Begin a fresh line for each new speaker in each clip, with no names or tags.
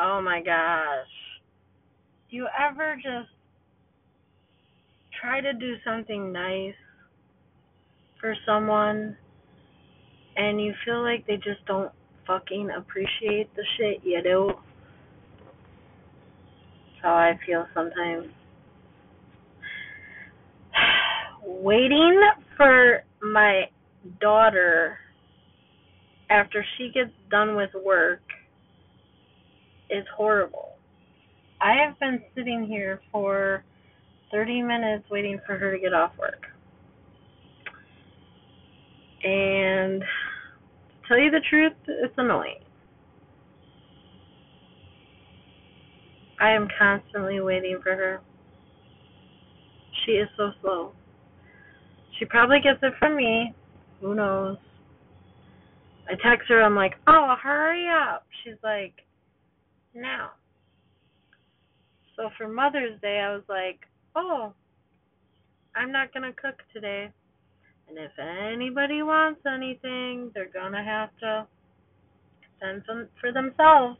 Oh my gosh. Do you ever just try to do something nice for someone and you feel like they just don't fucking appreciate the shit you do? That's how I feel sometimes. Waiting for my daughter after she gets done with work is horrible. I have been sitting here for 30 minutes waiting for her to get off work. And to tell you the truth, it's annoying. I am constantly waiting for her. She is so slow. She probably gets it from me. Who knows? I text her, I'm like, oh, hurry up. She's like, now. So for Mother's Day, I was like, oh, I'm not going to cook today. And if anybody wants anything, they're going to have to send some for themselves.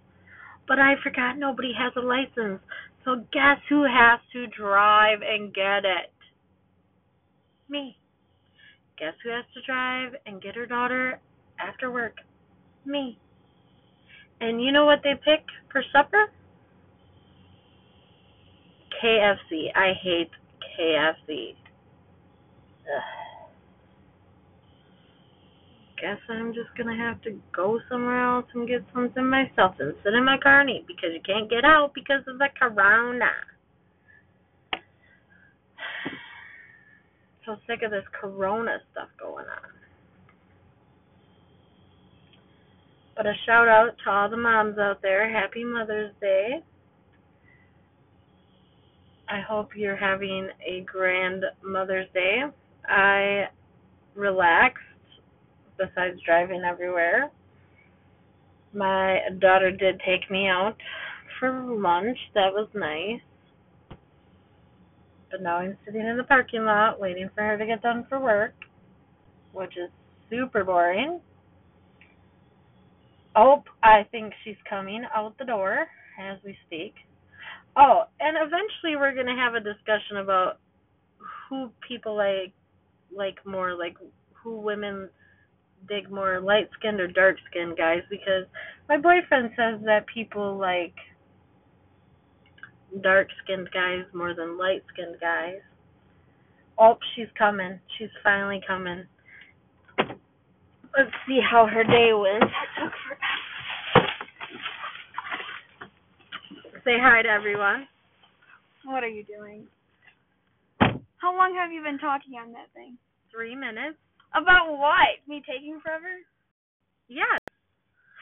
But I forgot nobody has a license. So guess who has to drive and get it? Me. Guess who has to drive and get her daughter after work? Me. And you know what they pick for supper? KFC. I hate KFC. Ugh. Guess I'm just gonna have to go somewhere else and get something myself and sit in my car and eat because you can't get out because of the corona. So sick of this corona stuff going on. But a shout out to all the moms out there. Happy Mother's Day. I hope you're having a grand Mother's Day. I relaxed besides driving everywhere. My daughter did take me out for lunch. That was nice. But now I'm sitting in the parking lot waiting for her to get done for work, which is super boring. Oh, I think she's coming out the door as we speak. Oh, and eventually we're to have a discussion about who people like like more like who women dig more light skinned or dark skinned guys because my boyfriend says that people like dark skinned guys more than light skinned guys. Oh, she's coming. She's finally coming. Let's see how her day went. Say hi to everyone.
What are you doing? How long have you been talking on that thing?
Three minutes.
About what? Me taking forever?
Yes.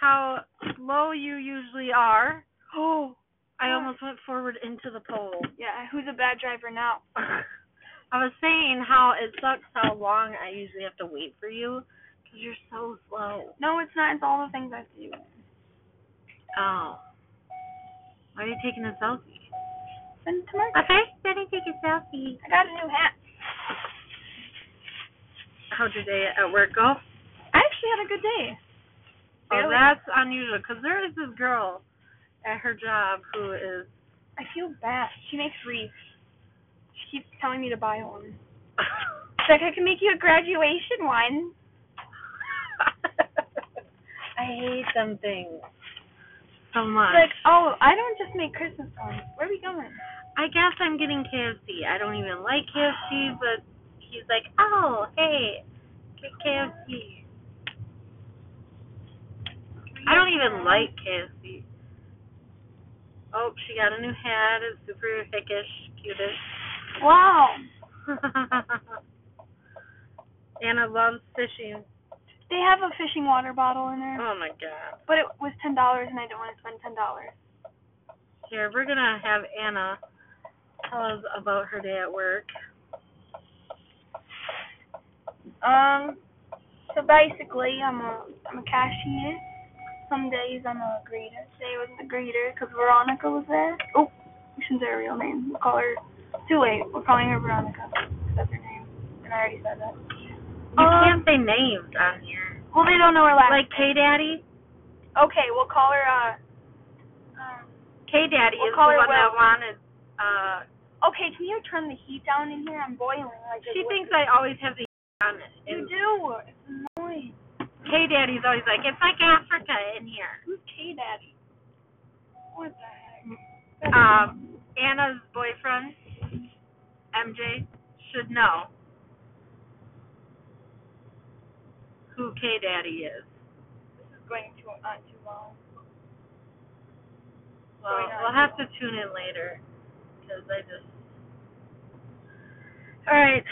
How slow you usually are.
Oh.
I almost went forward into the pole.
Yeah, who's a bad driver now?
I was saying how it sucks how long I usually have to wait for you because you're so slow.
No, it's not. It's all the things I have to do.
Oh. Why are you taking a selfie?
Send it to Mark.
Okay, let me take a selfie.
I got a new hat.
How'd your day at work go?
I actually had a good day.
Oh,
Really?
that's unusual because there is this girl at her job who is.
I feel bad. She makes wreaths. She keeps telling me to buy one. She's like, I can make you a graduation one.
I hate them things so much.
like, oh, I don't just make Christmas ones. Where are we going?
I guess I'm getting KFC. I don't even like KFC, but he's like, oh, hey, get KFC. I don't even like KFC. Oh, she got a new hat. It's super hickish, cutish.
Wow.
Anna loves fishing.
They have a fishing water bottle in there,
Oh my god.
but it was ten dollars, and I don't want to spend ten dollars.
Here, we're gonna have Anna tell us about her day at work.
Um, so basically, I'm a I'm a cashier. Some days I'm a greeter. Today was the greeter because Veronica was there. Oh, we shouldn't say her real name. We'll call her. Too late. We're calling her Veronica. That's her name, and I already said that.
You
Um,
can't say names on here.
Well, they don't know her last.
Like Pay Daddy?
okay, we'll call her. Uh, Um,
K Daddy
What
is the one that
will-
wanted. Uh,
okay, can you turn the heat down in here? I'm boiling. Like
she thinks I always have the on it.
You do. It's annoying.
K Daddy's always like, it's like Africa in here.
Who's K Daddy? What the heck?
Um, Anna's boyfriend, MJ, should know who K Daddy is.
this is going too on too long.
Well, we'll have to tune in later because I just. All right.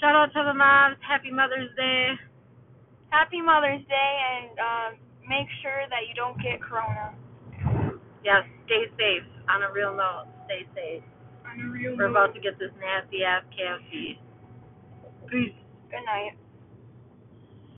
Shout out to the moms. Happy Mother's Day.
Happy Mother's Day, and um, make sure that you don't get Corona.
Yes, stay safe. On a real note, stay safe.
On a real
We're about to get this nasty ass KFC. Peace.
Good night.